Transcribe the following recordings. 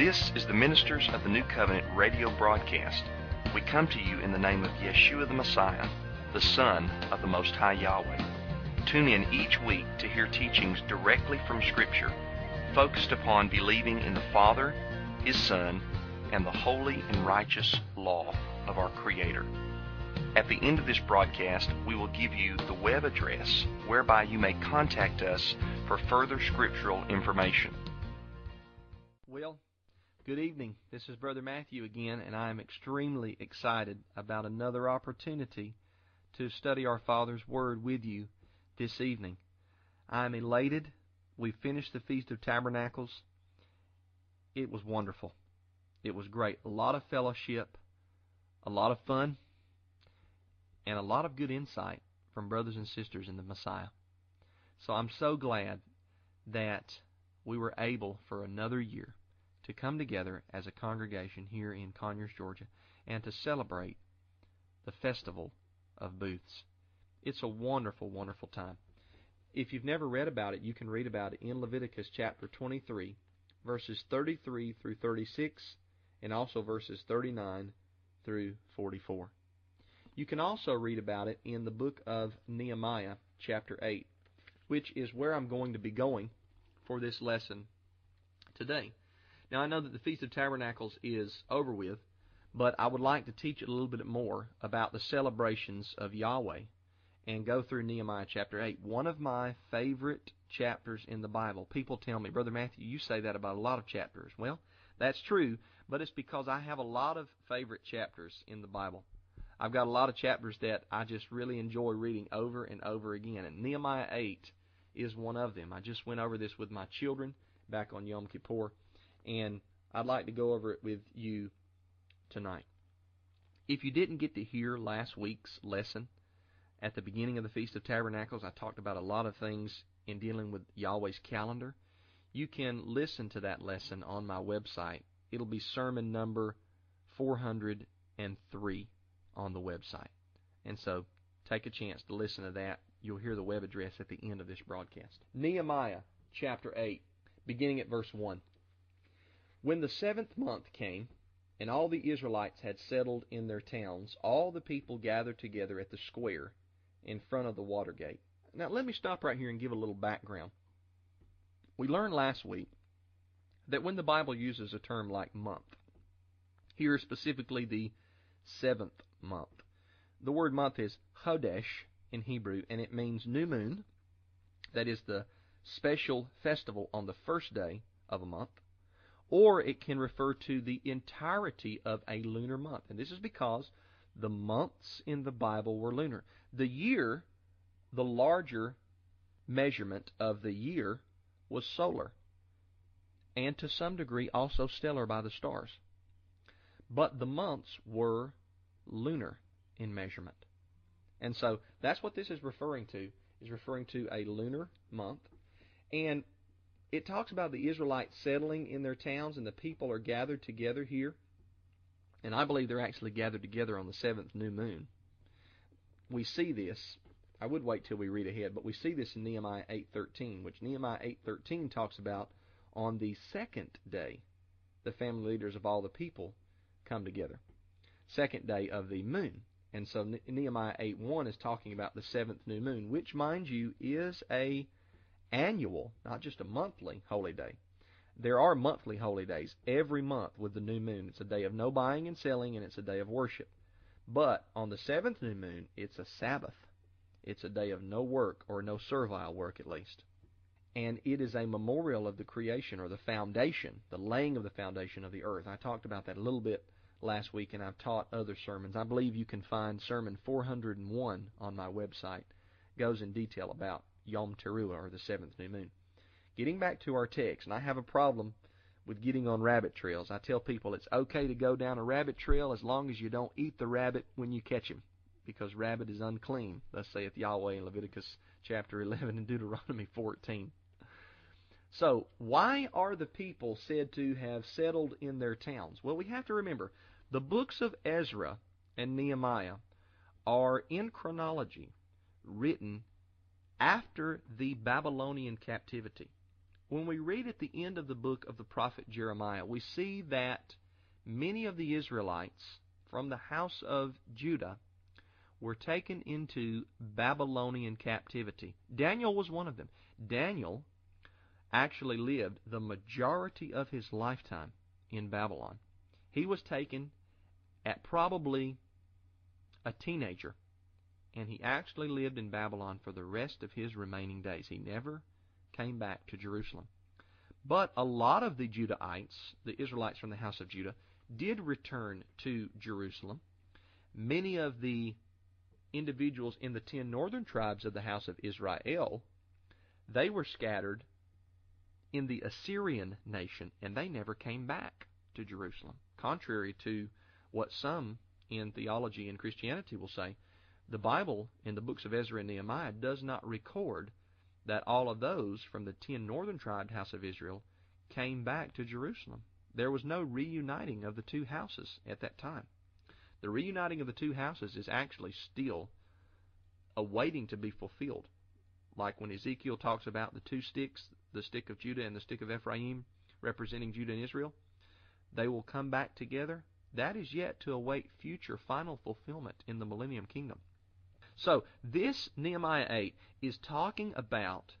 This is the Ministers of the New Covenant radio broadcast. We come to you in the name of Yeshua the Messiah, the Son of the Most High Yahweh. Tune in each week to hear teachings directly from Scripture, focused upon believing in the Father, His Son, and the holy and righteous law of our Creator. At the end of this broadcast, we will give you the web address whereby you may contact us for further scriptural information. Good evening. This is Brother Matthew again, and I am extremely excited about another opportunity to study our Father's Word with you this evening. I am elated. We finished the Feast of Tabernacles. It was wonderful. It was great. A lot of fellowship, a lot of fun, and a lot of good insight from brothers and sisters in the Messiah. So I'm so glad that we were able for another year to come together as a congregation here in Conyers, Georgia, and to celebrate the festival of booths. It's a wonderful, wonderful time. If you've never read about it, you can read about it in Leviticus chapter 23, verses 33 through 36, and also verses 39 through 44. You can also read about it in the book of Nehemiah, chapter 8, which is where I'm going to be going for this lesson today. Now, I know that the Feast of Tabernacles is over with, but I would like to teach a little bit more about the celebrations of Yahweh and go through Nehemiah chapter 8. One of my favorite chapters in the Bible. People tell me, Brother Matthew, you say that about a lot of chapters. Well, that's true, but it's because I have a lot of favorite chapters in the Bible. I've got a lot of chapters that I just really enjoy reading over and over again, and Nehemiah 8 is one of them. I just went over this with my children back on Yom Kippur, and I'd like to go over it with you tonight. If you didn't get to hear last week's lesson at the beginning of the Feast of Tabernacles, I talked about a lot of things in dealing with Yahweh's calendar. You can listen to that lesson on my website. It'll be sermon number 403 on the website. And so take a chance to listen to that. You'll hear the web address at the end of this broadcast. Nehemiah chapter 8, beginning at verse 1. When the seventh month came, and all the Israelites had settled in their towns, all the people gathered together at the square in front of the water gate. Now, let me stop right here and give a little background. We learned last week that when the Bible uses a term like month, here specifically the seventh month. The word month is Chodesh in Hebrew, and it means new moon. That is the special festival on the first day of a month. Or it can refer to the entirety of a lunar month. And this is because the months in the Bible were lunar. The year, the larger measurement of the year, was solar. And to some degree also stellar by the stars. But the months were lunar in measurement. And so that's what this is referring to, is referring to a lunar month. And it talks about the Israelites settling in their towns and the people are gathered together here. And I believe they're actually gathered together on the seventh new moon. We see this. I would wait till we read ahead, but we see this in Nehemiah 8:13, which Nehemiah 8:13 talks about on the second day the family leaders of all the people come together second day of the moon. And so Nehemiah 8:1 is talking about the seventh new moon, which, mind you, is a annual, not just a monthly holy day. There are monthly holy days every month with the new moon. It's a day of no buying and selling, and it's a day of worship. But on the seventh new moon, it's a Sabbath. It's a day of no work, or no servile work at least. And it is a memorial of the creation, or the foundation, the laying of the foundation of the earth. I talked about that a little bit last week, and I've taught other sermons. I believe you can find sermon 401 on my website. It goes in detail about Yom Teruah, or the seventh new moon. Getting back to our text, and I have a problem with getting on rabbit trails. I tell people it's okay to go down a rabbit trail as long as you don't eat the rabbit when you catch him, because rabbit is unclean, thus saith Yahweh in Leviticus chapter 11 and Deuteronomy 14. So, why are the people said to have settled in their towns? Well, we have to remember the books of Ezra and Nehemiah are in chronology written after the Babylonian captivity. when we read at the end of the book of the prophet Jeremiah, we see that many of the Israelites from the house of Judah were taken into Babylonian captivity. Daniel was one of them. Daniel actually lived the majority of his lifetime in Babylon. He was taken at probably a teenager, and he actually lived in Babylon for the rest of his remaining days. He never came back to Jerusalem. But a lot of the Judahites, the Israelites from the house of Judah, did return to Jerusalem. Many of the individuals in the ten northern tribes of the house of Israel, they were scattered in the Assyrian nation, and they never came back to Jerusalem. Contrary to what some in theology and Christianity will say, the Bible in the books of Ezra and Nehemiah does not record that all of those from the ten northern tribed house of Israel came back to Jerusalem. There was no reuniting of the two houses at that time. The reuniting of the two houses is actually still awaiting to be fulfilled. Like when Ezekiel talks about the two sticks, the stick of Judah and the stick of Ephraim, representing Judah and Israel, they will come back together. That is yet to await future final fulfillment in the millennium kingdom. So, this Nehemiah 8 is talking about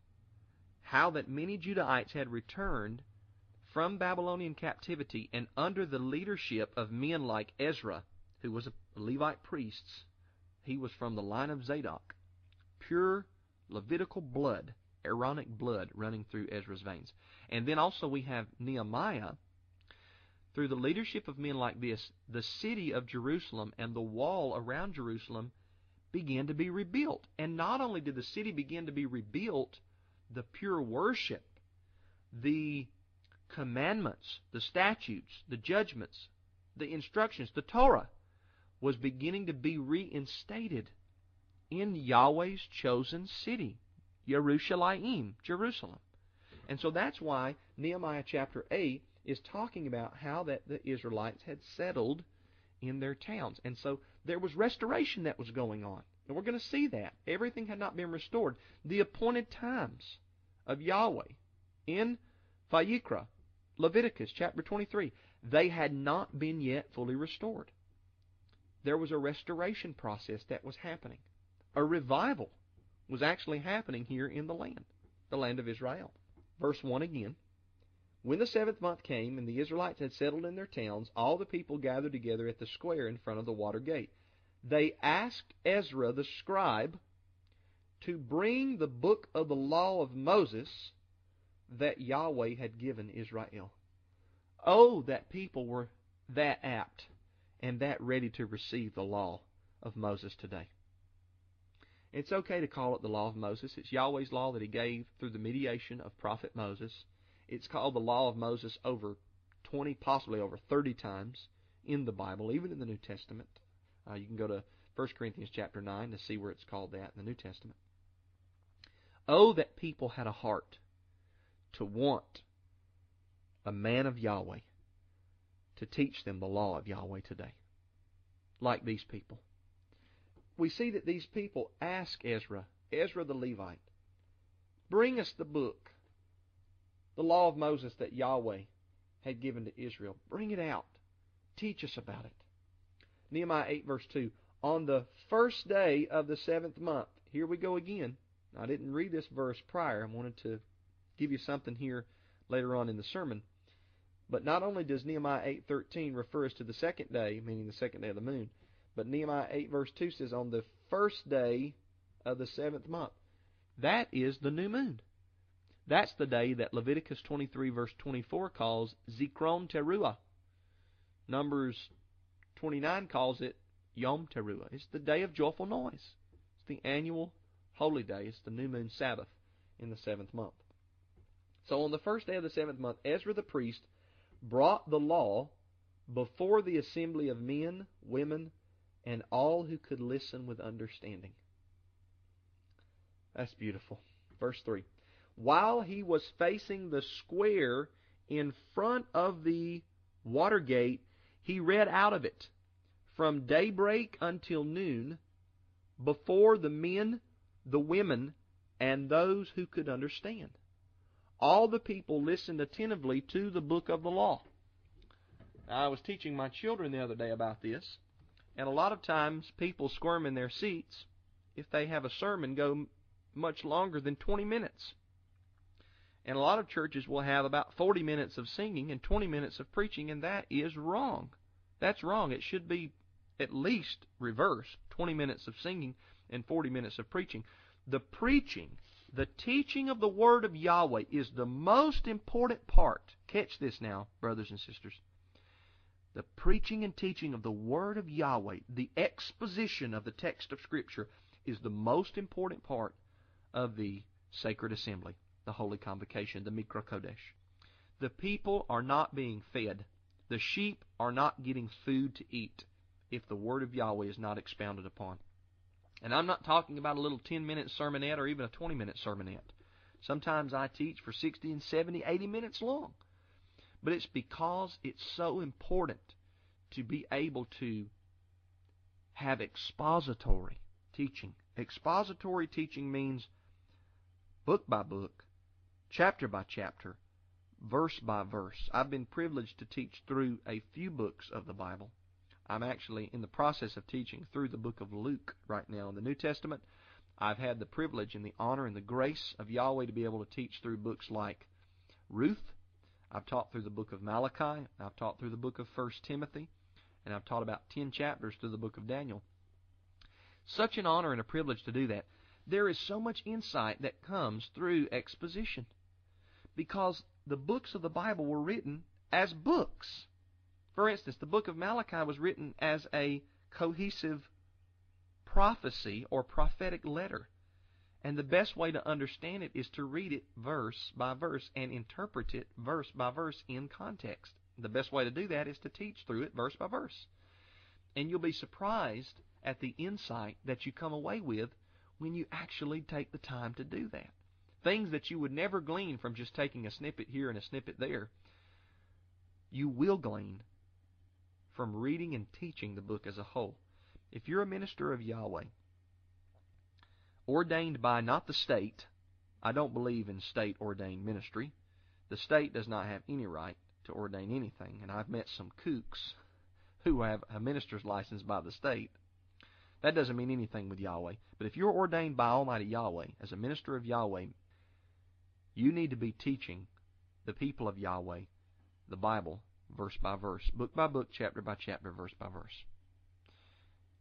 how that many Judahites had returned from Babylonian captivity and under the leadership of men like Ezra, who was a Levite priest. He was from the line of Zadok. Pure Levitical blood, Aaronic blood running through Ezra's veins. And then also we have Nehemiah. Through the leadership of men like this, the city of Jerusalem and the wall around Jerusalem began to be rebuilt. And not only did the city begin to be rebuilt, the pure worship, the commandments, the statutes, the judgments, the instructions, the Torah was beginning to be reinstated in Yahweh's chosen city, Yerushalayim, Jerusalem. And so that's why Nehemiah chapter 8 is talking about how that the Israelites had settled in their towns. And so there was restoration that was going on. And we're going to see that. Everything had not been restored. The appointed times of Yahweh in Vayikra, Leviticus chapter 23, they had not been yet fully restored. There was a restoration process that was happening. A revival was actually happening here in the land, the land of Israel. Verse 1 again. When the seventh month came, and the Israelites had settled in their towns, all the people gathered together at the square in front of the water gate. They asked Ezra the scribe to bring the book of the law of Moses that Yahweh had given Israel. Oh, that people were that apt and that ready to receive the law of Moses today. It's okay to call it the law of Moses. It's Yahweh's law that he gave through the mediation of prophet Moses. It's called the law of Moses over 20, possibly over 30 times in the Bible, even in the New Testament. Uh, you can go to 1 Corinthians chapter 9 to see where it's called that in the New Testament. Oh, that people had a heart to want a man of Yahweh to teach them the law of Yahweh today, like these people. We see that these people ask Ezra, Ezra the Levite, bring us the book the law of Moses that Yahweh had given to Israel. Bring it out. Teach us about it. Nehemiah 8, verse 2. On the first day of the seventh month, here we go again. I didn't read this verse prior. I wanted to give you something here later on in the sermon. But not only does Nehemiah 8:13 refer us to the second day, meaning the second day of the moon, but Nehemiah 8 verse 2 says on the first day of the seventh month. That is the new moon. That's the day that Leviticus 23 verse 24 calls Zikron Teruah. Numbers 29 calls it Yom Teruah. It's the day of joyful noise. It's the annual holy day. It's the new moon Sabbath in the seventh month. So on the first day of the seventh month, Ezra the priest brought the law before the assembly of men, women, and all who could listen with understanding. That's beautiful. Verse 3 while he was facing the square in front of the water gate, he read out of it from daybreak until noon before the men, the women, and those who could understand. all the people listened attentively to the book of the law. I was teaching my children the other day about this, and a lot of times people squirm in their seats if they have a sermon go much longer than 20 minutes. And a lot of churches will have about 40 minutes of singing and 20 minutes of preaching, and that is wrong. That's wrong. It should be at least reverse 20 minutes of singing and 40 minutes of preaching. The preaching, the teaching of the Word of Yahweh is the most important part. Catch this now, brothers and sisters. The preaching and teaching of the Word of Yahweh, the exposition of the text of Scripture, is the most important part of the sacred assembly, the holy convocation, the Mikra Kodesh. The people are not being fed. The sheep are not getting food to eat if the Word of Yahweh is not expounded upon. And I'm not talking about a little 10 minute sermonette or even a 20 minute sermonette. Sometimes I teach for 60 and 70, 80 minutes long. But it's because it's so important to be able to have expository teaching. Expository teaching means book by book, chapter by chapter, verse by verse. I've been privileged to teach through a few books of the Bible. I'm actually in the process of teaching through the book of Luke right now in the New Testament. I've had the privilege and the honor and the grace of Yahweh to be able to teach through books like Ruth. I've taught through the book of Malachi. I've taught through the book of First Timothy. And I've taught about 10 chapters through the book of Daniel. Such an honor and a privilege to do that. There is so much insight that comes through exposition. Because the books of the Bible were written as books. For instance, the book of Malachi was written as a cohesive prophecy or prophetic letter. And the best way to understand it is to read it verse by verse and interpret it verse by verse in context. The best way to do that is to teach through it verse by verse. And you'll be surprised at the insight that you come away with when you actually take the time to do that. Things that you would never glean from just taking a snippet here and a snippet there, you will glean from reading and teaching the book as a whole. If you're a minister of Yahweh, ordained by not the state, I don't believe in state ordained ministry. The state does not have any right to ordain anything, and I've met some kooks who have a minister's license by the state. That doesn't mean anything with Yahweh. But if you're ordained by Almighty Yahweh as a minister of Yahweh, you need to be teaching the people of Yahweh the Bible verse by verse, book by book, chapter by chapter, verse by verse.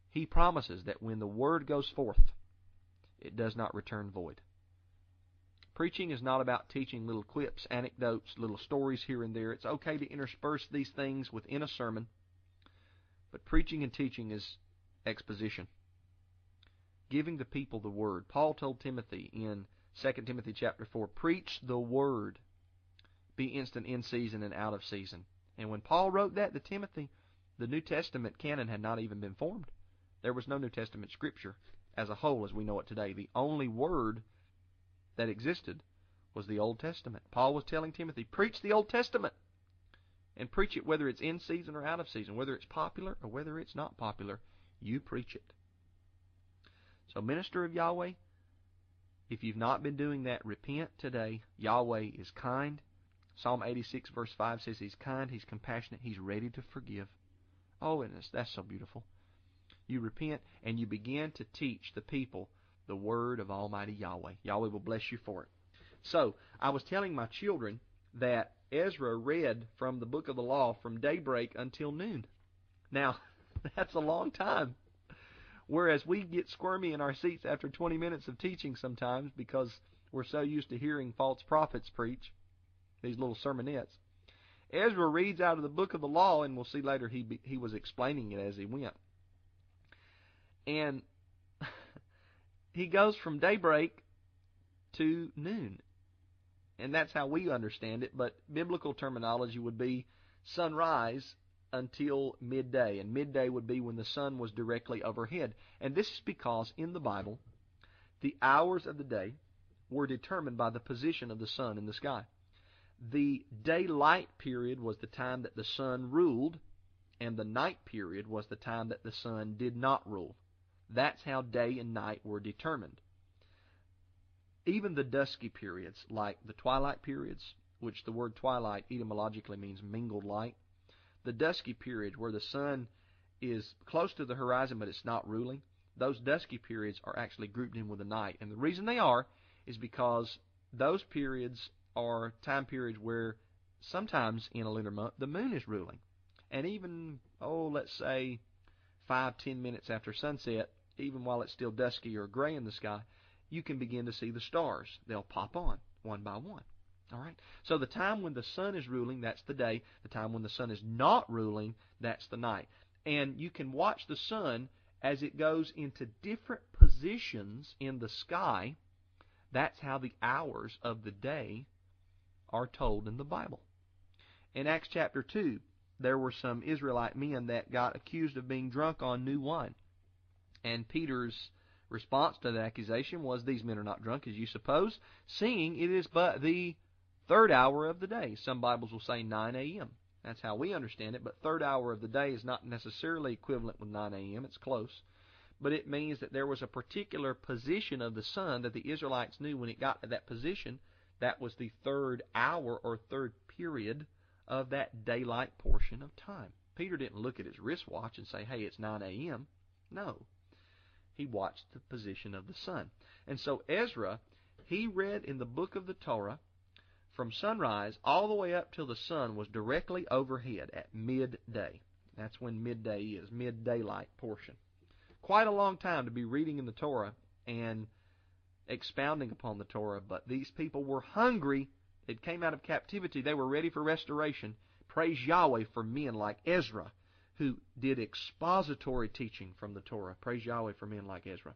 He promises that when the word goes forth, it does not return void. Preaching is not about teaching little quips, anecdotes, little stories here and there. It's okay to intersperse these things within a sermon, but preaching and teaching is exposition. Giving the people the word. Paul told Timothy in 2 Timothy chapter 4, preach the word. Be instant in season and out of season. And when Paul wrote that to Timothy, the New Testament canon had not even been formed. There was no New Testament scripture as a whole as we know it today. The only word that existed was the Old Testament. Paul was telling Timothy, preach the Old Testament. And preach it whether it's in season or out of season, whether it's popular or whether it's not popular. You preach it. So, minister of Yahweh, if you've not been doing that, repent today. Yahweh is kind. Psalm 86, verse 5 says He's kind, He's compassionate, He's ready to forgive. Oh, and that's so beautiful. You repent and you begin to teach the people the word of Almighty Yahweh. Yahweh will bless you for it. So, I was telling my children that Ezra read from the book of the law from daybreak until noon. Now, That's a long time. Whereas we get squirmy in our seats after 20 minutes of teaching sometimes because we're so used to hearing false prophets preach these little sermonettes. Ezra reads out of the book of the law, and we'll see later he he was explaining it as he went. And he goes from daybreak to noon. And that's how we understand it, but biblical terminology would be sunrise until midday, and midday would be when the sun was directly overhead. And this is because in the Bible, the hours of the day were determined by the position of the sun in the sky. The daylight period was the time that the sun ruled, and the night period was the time that the sun did not rule. That's how day and night were determined. even the dusky periods, like the twilight periods, which the word twilight etymologically means mingled light, the dusky periods where the sun is close to the horizon but it's not ruling, those dusky periods are actually grouped in with the night. And the reason they are is because those periods are time periods where sometimes in a lunar month the moon is ruling. And even, oh, let's say five, ten minutes after sunset, even while it's still dusky or gray in the sky, you can begin to see the stars. They'll pop on one by one. All right. So the time when the sun is ruling, that's the day. The time when the sun is not ruling, that's the night. And you can watch the sun as it goes into different positions in the sky. That's how the hours of the day are told in the Bible. In Acts chapter 2, there were some Israelite men that got accused of being drunk on new wine. And Peter's response to the accusation was, These men are not drunk as you suppose, seeing it is but the third hour of the day. Some Bibles will say 9 a.m. That's how we understand it, but third hour of the day is not necessarily equivalent with 9 a.m. It's close. But it means that there was a particular position of the sun that the Israelites knew when it got to that position. That was the third hour or third period of that daylight portion of time. Peter didn't look at his wristwatch and say, hey, it's 9 a.m. No. He watched the position of the sun. And so Ezra, he read in the book of the Torah from sunrise all the way up till the sun was directly overhead at midday. That's when midday is, mid daylight portion. Quite a long time to be reading in the Torah and expounding upon the Torah, but these people were hungry it came out of captivity. They were ready for restoration. Praise Yahweh for men like Ezra, who did expository teaching from the Torah. Praise Yahweh for men like Ezra.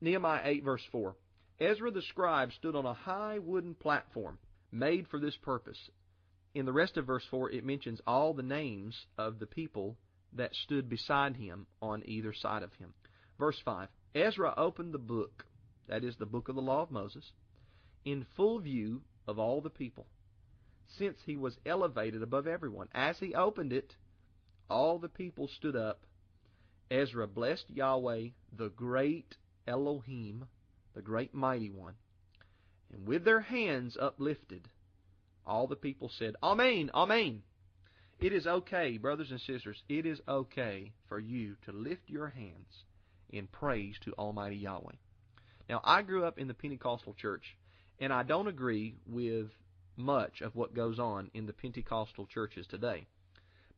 Nehemiah 8, verse 4. Ezra the scribe stood on a high wooden platform made for this purpose. In the rest of verse 4, it mentions all the names of the people that stood beside him on either side of him. Verse 5 Ezra opened the book, that is, the book of the law of Moses, in full view of all the people, since he was elevated above everyone. As he opened it, all the people stood up. Ezra blessed Yahweh, the great Elohim, the great mighty one. And with their hands uplifted, all the people said, Amen, Amen. It is okay, brothers and sisters, it is okay for you to lift your hands in praise to Almighty Yahweh. Now, I grew up in the Pentecostal church, and I don't agree with much of what goes on in the Pentecostal churches today.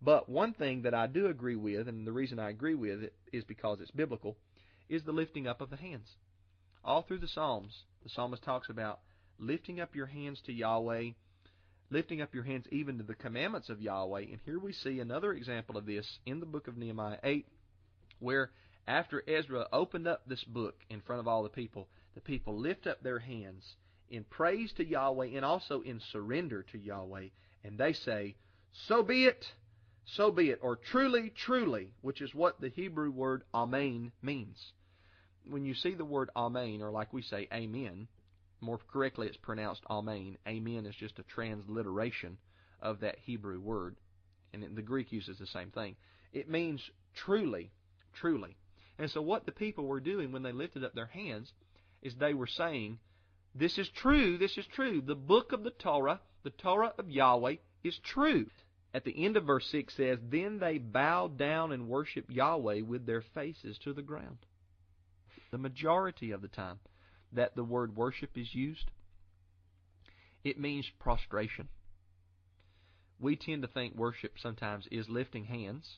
But one thing that I do agree with, and the reason I agree with it is because it's biblical, is the lifting up of the hands. All through the Psalms, the psalmist talks about lifting up your hands to Yahweh, lifting up your hands even to the commandments of Yahweh. And here we see another example of this in the book of Nehemiah 8, where after Ezra opened up this book in front of all the people, the people lift up their hands in praise to Yahweh and also in surrender to Yahweh. And they say, So be it, so be it, or truly, truly, which is what the Hebrew word Amen means. When you see the word Amen, or like we say Amen, more correctly it's pronounced Amen. Amen is just a transliteration of that Hebrew word. And the Greek uses the same thing. It means truly, truly. And so what the people were doing when they lifted up their hands is they were saying, this is true. This is true. The book of the Torah, the Torah of Yahweh, is true. At the end of verse 6 says, Then they bowed down and worshiped Yahweh with their faces to the ground. The majority of the time that the word worship is used, it means prostration. We tend to think worship sometimes is lifting hands.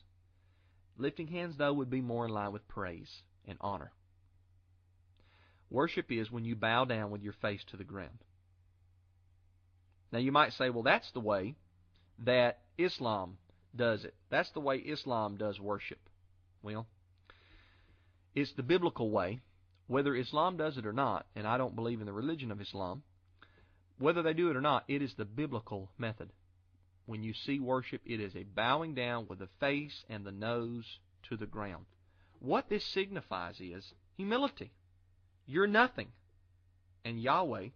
Lifting hands, though, would be more in line with praise and honor. Worship is when you bow down with your face to the ground. Now you might say, well, that's the way that Islam does it. That's the way Islam does worship. Well, it's the biblical way. Whether Islam does it or not, and I don't believe in the religion of Islam, whether they do it or not, it is the biblical method. When you see worship, it is a bowing down with the face and the nose to the ground. What this signifies is humility. You're nothing. And Yahweh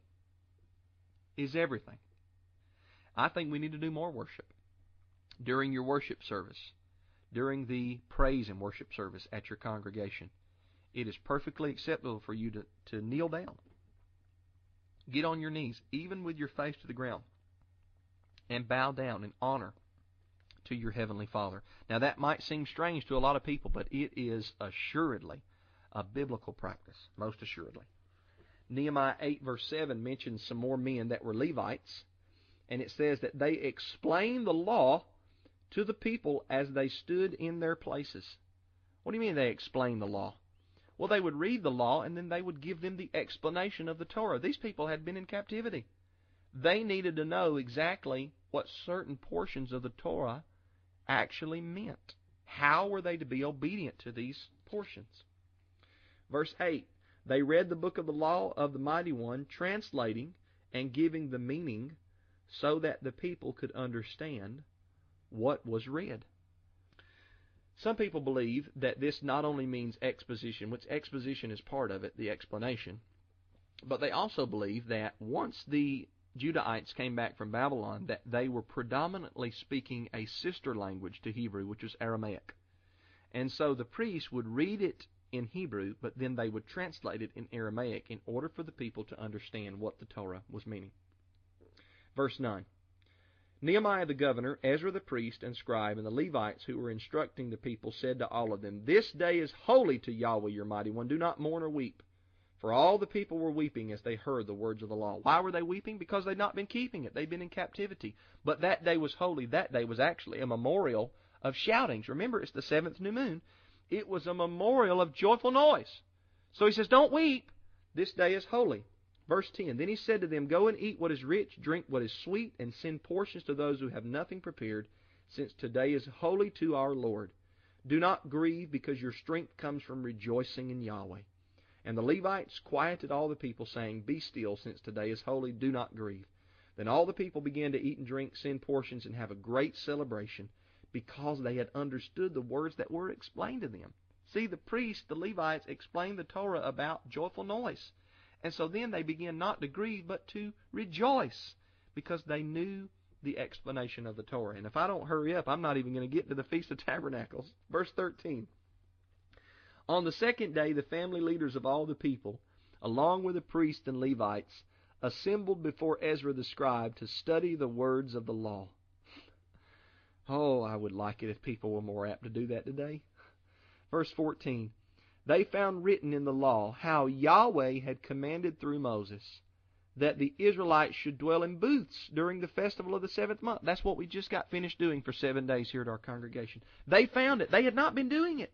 is everything. I think we need to do more worship during your worship service, during the praise and worship service at your congregation. It is perfectly acceptable for you to, to kneel down Get on your knees, even with your face to the ground, and bow down in honor to your heavenly Father. Now that might seem strange to a lot of people, but it is assuredly a biblical practice, most assuredly. Nehemiah 8 verse 7 mentions some more men that were Levites, and it says that they explained the law to the people as they stood in their places. What do you mean they explained the law? Well, they would read the law and then they would give them the explanation of the Torah. These people had been in captivity. They needed to know exactly what certain portions of the Torah actually meant. How were they to be obedient to these portions? Verse 8 They read the book of the law of the Mighty One, translating and giving the meaning so that the people could understand what was read. Some people believe that this not only means exposition, which exposition is part of it, the explanation, but they also believe that once the Judahites came back from Babylon, that they were predominantly speaking a sister language to Hebrew, which was Aramaic. And so the priests would read it in Hebrew, but then they would translate it in Aramaic in order for the people to understand what the Torah was meaning. Verse 9 Nehemiah the governor, Ezra the priest and scribe, and the Levites who were instructing the people said to all of them, This day is holy to Yahweh your mighty one. Do not mourn or weep. For all the people were weeping as they heard the words of the law. Why were they weeping? Because they'd not been keeping it. They'd been in captivity. But that day was holy. That day was actually a memorial of shoutings. Remember, it's the seventh new moon. It was a memorial of joyful noise. So he says, Don't weep. This day is holy. Verse 10 Then he said to them, Go and eat what is rich, drink what is sweet, and send portions to those who have nothing prepared, since today is holy to our Lord. Do not grieve, because your strength comes from rejoicing in Yahweh. And the Levites quieted all the people, saying, Be still, since today is holy, do not grieve. Then all the people began to eat and drink, send portions, and have a great celebration, because they had understood the words that were explained to them. See, the priests, the Levites, explained the Torah about joyful noise. And so then they begin not to grieve, but to rejoice because they knew the explanation of the Torah. And if I don't hurry up, I'm not even going to get to the Feast of Tabernacles. Verse 13. On the second day, the family leaders of all the people, along with the priests and Levites, assembled before Ezra the scribe to study the words of the law. Oh, I would like it if people were more apt to do that today. Verse 14 they found written in the law how Yahweh had commanded through Moses that the Israelites should dwell in booths during the festival of the seventh month. That's what we just got finished doing for seven days here at our congregation. They found it. They had not been doing it,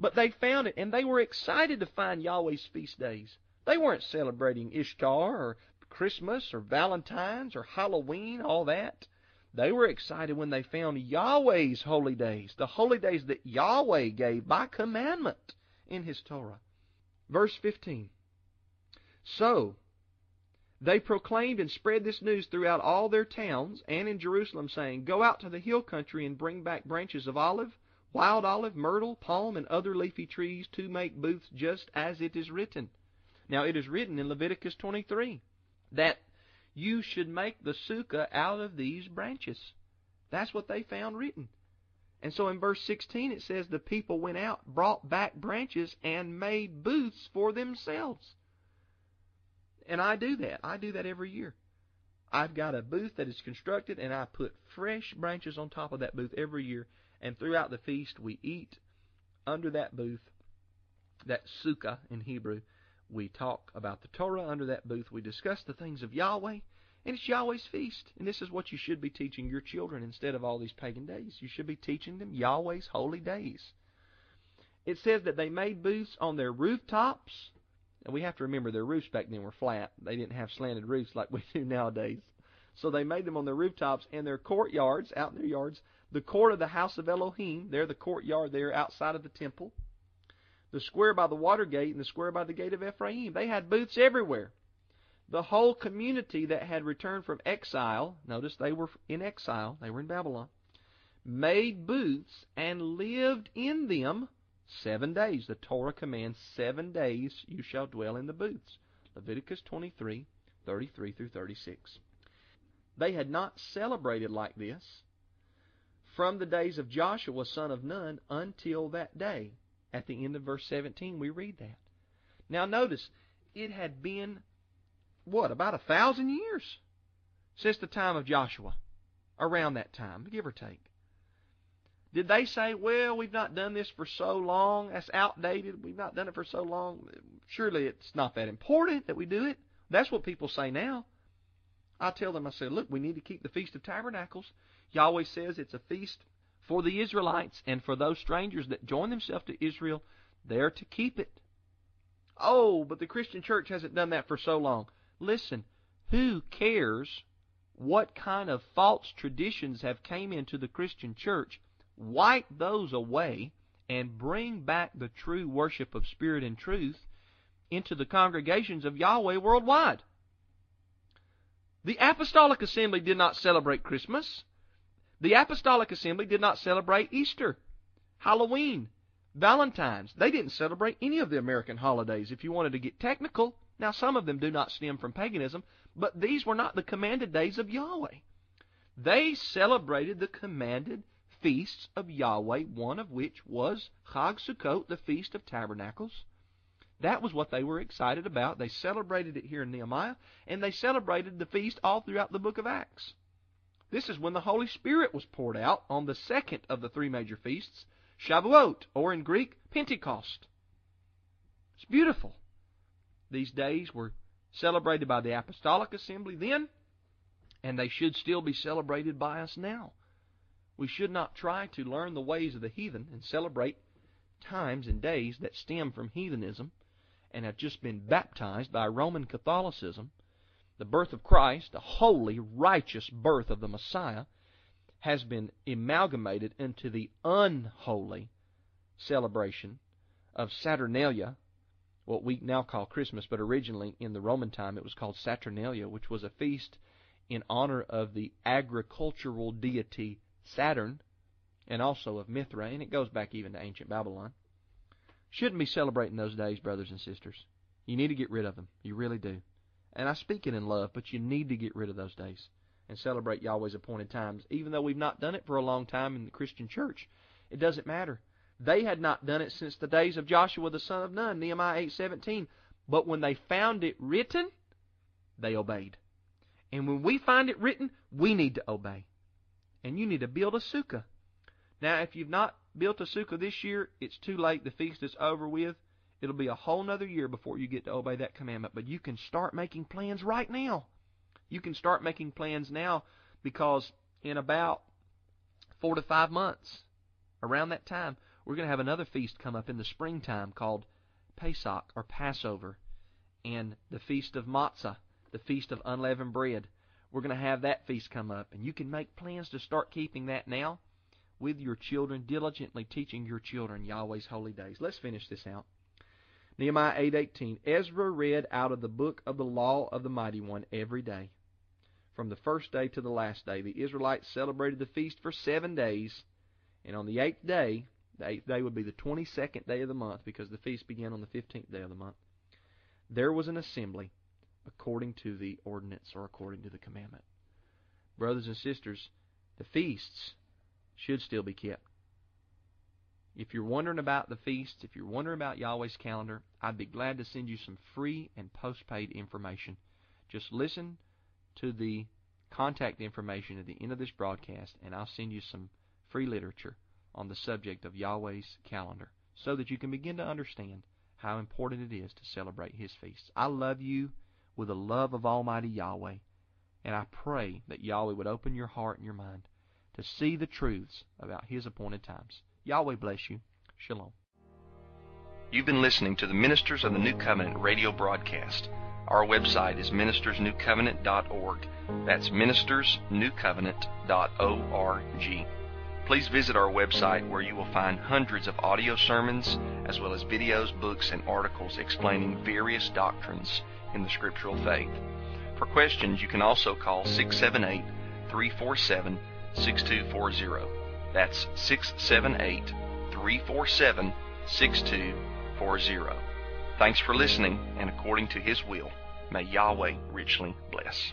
but they found it, and they were excited to find Yahweh's feast days. They weren't celebrating Ishtar or Christmas or Valentine's or Halloween, all that. They were excited when they found Yahweh's holy days, the holy days that Yahweh gave by commandment in his Torah. Verse 15. So, they proclaimed and spread this news throughout all their towns and in Jerusalem, saying, Go out to the hill country and bring back branches of olive, wild olive, myrtle, palm, and other leafy trees to make booths just as it is written. Now it is written in Leviticus 23 that you should make the sukkah out of these branches. That's what they found written. And so in verse 16 it says the people went out, brought back branches, and made booths for themselves. And I do that. I do that every year. I've got a booth that is constructed, and I put fresh branches on top of that booth every year. And throughout the feast, we eat under that booth, that sukkah in Hebrew. We talk about the Torah under that booth. We discuss the things of Yahweh. And it's Yahweh's feast. And this is what you should be teaching your children instead of all these pagan days. You should be teaching them Yahweh's holy days. It says that they made booths on their rooftops. And we have to remember their roofs back then were flat. They didn't have slanted roofs like we do nowadays. So they made them on their rooftops and their courtyards, out in their yards. The court of the house of Elohim, there the courtyard there outside of the temple. The square by the water gate and the square by the gate of Ephraim. They had booths everywhere the whole community that had returned from exile, notice they were in exile, they were in Babylon, made booths and lived in them seven days. The Torah commands seven days you shall dwell in the booths. Leviticus 23, 33 through 36. They had not celebrated like this from the days of Joshua son of Nun until that day. At the end of verse 17 we read that. Now notice, it had been what, about a thousand years since the time of Joshua, around that time, give or take. Did they say, well, we've not done this for so long, that's outdated, we've not done it for so long, surely it's not that important that we do it? That's what people say now. I tell them, I say, look, we need to keep the Feast of Tabernacles. Yahweh says it's a feast for the Israelites and for those strangers that join themselves to Israel. They're to keep it. Oh, but the Christian church hasn't done that for so long. Listen, who cares what kind of false traditions have came into the Christian church wipe those away and bring back the true worship of spirit and truth into the congregations of Yahweh worldwide. The Apostolic Assembly did not celebrate Christmas. The Apostolic Assembly did not celebrate Easter, Halloween, Valentine's. They didn't celebrate any of the American holidays, if you wanted to get technical. Now, some of them do not stem from paganism, but these were not the commanded days of Yahweh. They celebrated the commanded feasts of Yahweh, one of which was Chag Sukkot, the Feast of Tabernacles. That was what they were excited about. They celebrated it here in Nehemiah, and they celebrated the feast all throughout the book of Acts. This is when the Holy Spirit was poured out on the second of the three major feasts, Shavuot, or in Greek, Pentecost. It's beautiful. These days were celebrated by the Apostolic Assembly then, and they should still be celebrated by us now. We should not try to learn the ways of the heathen and celebrate times and days that stem from heathenism and have just been baptized by Roman Catholicism. The birth of Christ, the holy, righteous birth of the Messiah, has been amalgamated into the unholy celebration of Saturnalia, what we now call Christmas, but originally in the Roman time it was called Saturnalia, which was a feast in honor of the agricultural deity Saturn, and also of Mithra, and it goes back even to ancient Babylon. Shouldn't be celebrating those days, brothers and sisters. You need to get rid of them. You really do. And I speak it in love, but you need to get rid of those days and celebrate Yahweh's appointed times. Even though we've not done it for a long time in the Christian church, it doesn't matter. They had not done it since the days of Joshua the son of Nun, Nehemiah 8:17. But when they found it written, they obeyed. And when we find it written, we need to obey and you need to build a sukkah. Now, if you've not built a sukkah this year, it's too late. The feast is over with. It'll be a whole nother year before you get to obey that commandment. But you can start making plans right now. You can start making plans now because in about four to five months, around that time, we're going to have another feast come up in the springtime called Pesach or Passover and the Feast of Matzah, the Feast of Unleavened Bread. We're going to have that feast come up, and you can make plans to start keeping that now with your children, diligently teaching your children Yahweh's holy days. Let's finish this out. Nehemiah 8:18 Ezra read out of the book of the law of the mighty one every day. From the first day to the last day, the Israelites celebrated the feast for 7 days, and on the 8th day, the 8th day would be the 22nd day of the month because the feast began on the 15th day of the month. There was an assembly according to the ordinance or according to the commandment. Brothers and sisters, the feasts should still be kept. If you're wondering about the feasts, if you're wondering about Yahweh's calendar, I'd be glad to send you some free and postpaid information. Just listen to the contact information at the end of this broadcast, and I'll send you some free literature on the subject of Yahweh's calendar so that you can begin to understand how important it is to celebrate His feasts. I love you with the love of Almighty Yahweh. And I pray that Yahweh would open your heart and your mind to see the truths about His appointed times. Yahweh bless you. Shalom. You've been listening to the Ministers of the New Covenant radio broadcast. Our website is ministersnewcovenant.org. That's ministersnewcovenant.org. Please visit our website where you will find hundreds of audio sermons as well as videos, books, and articles explaining various doctrines in the scriptural faith. For questions, you can also call 678 347 6240. That's 678 347 6240. Thanks for listening, and according to His will, may Yahweh richly bless.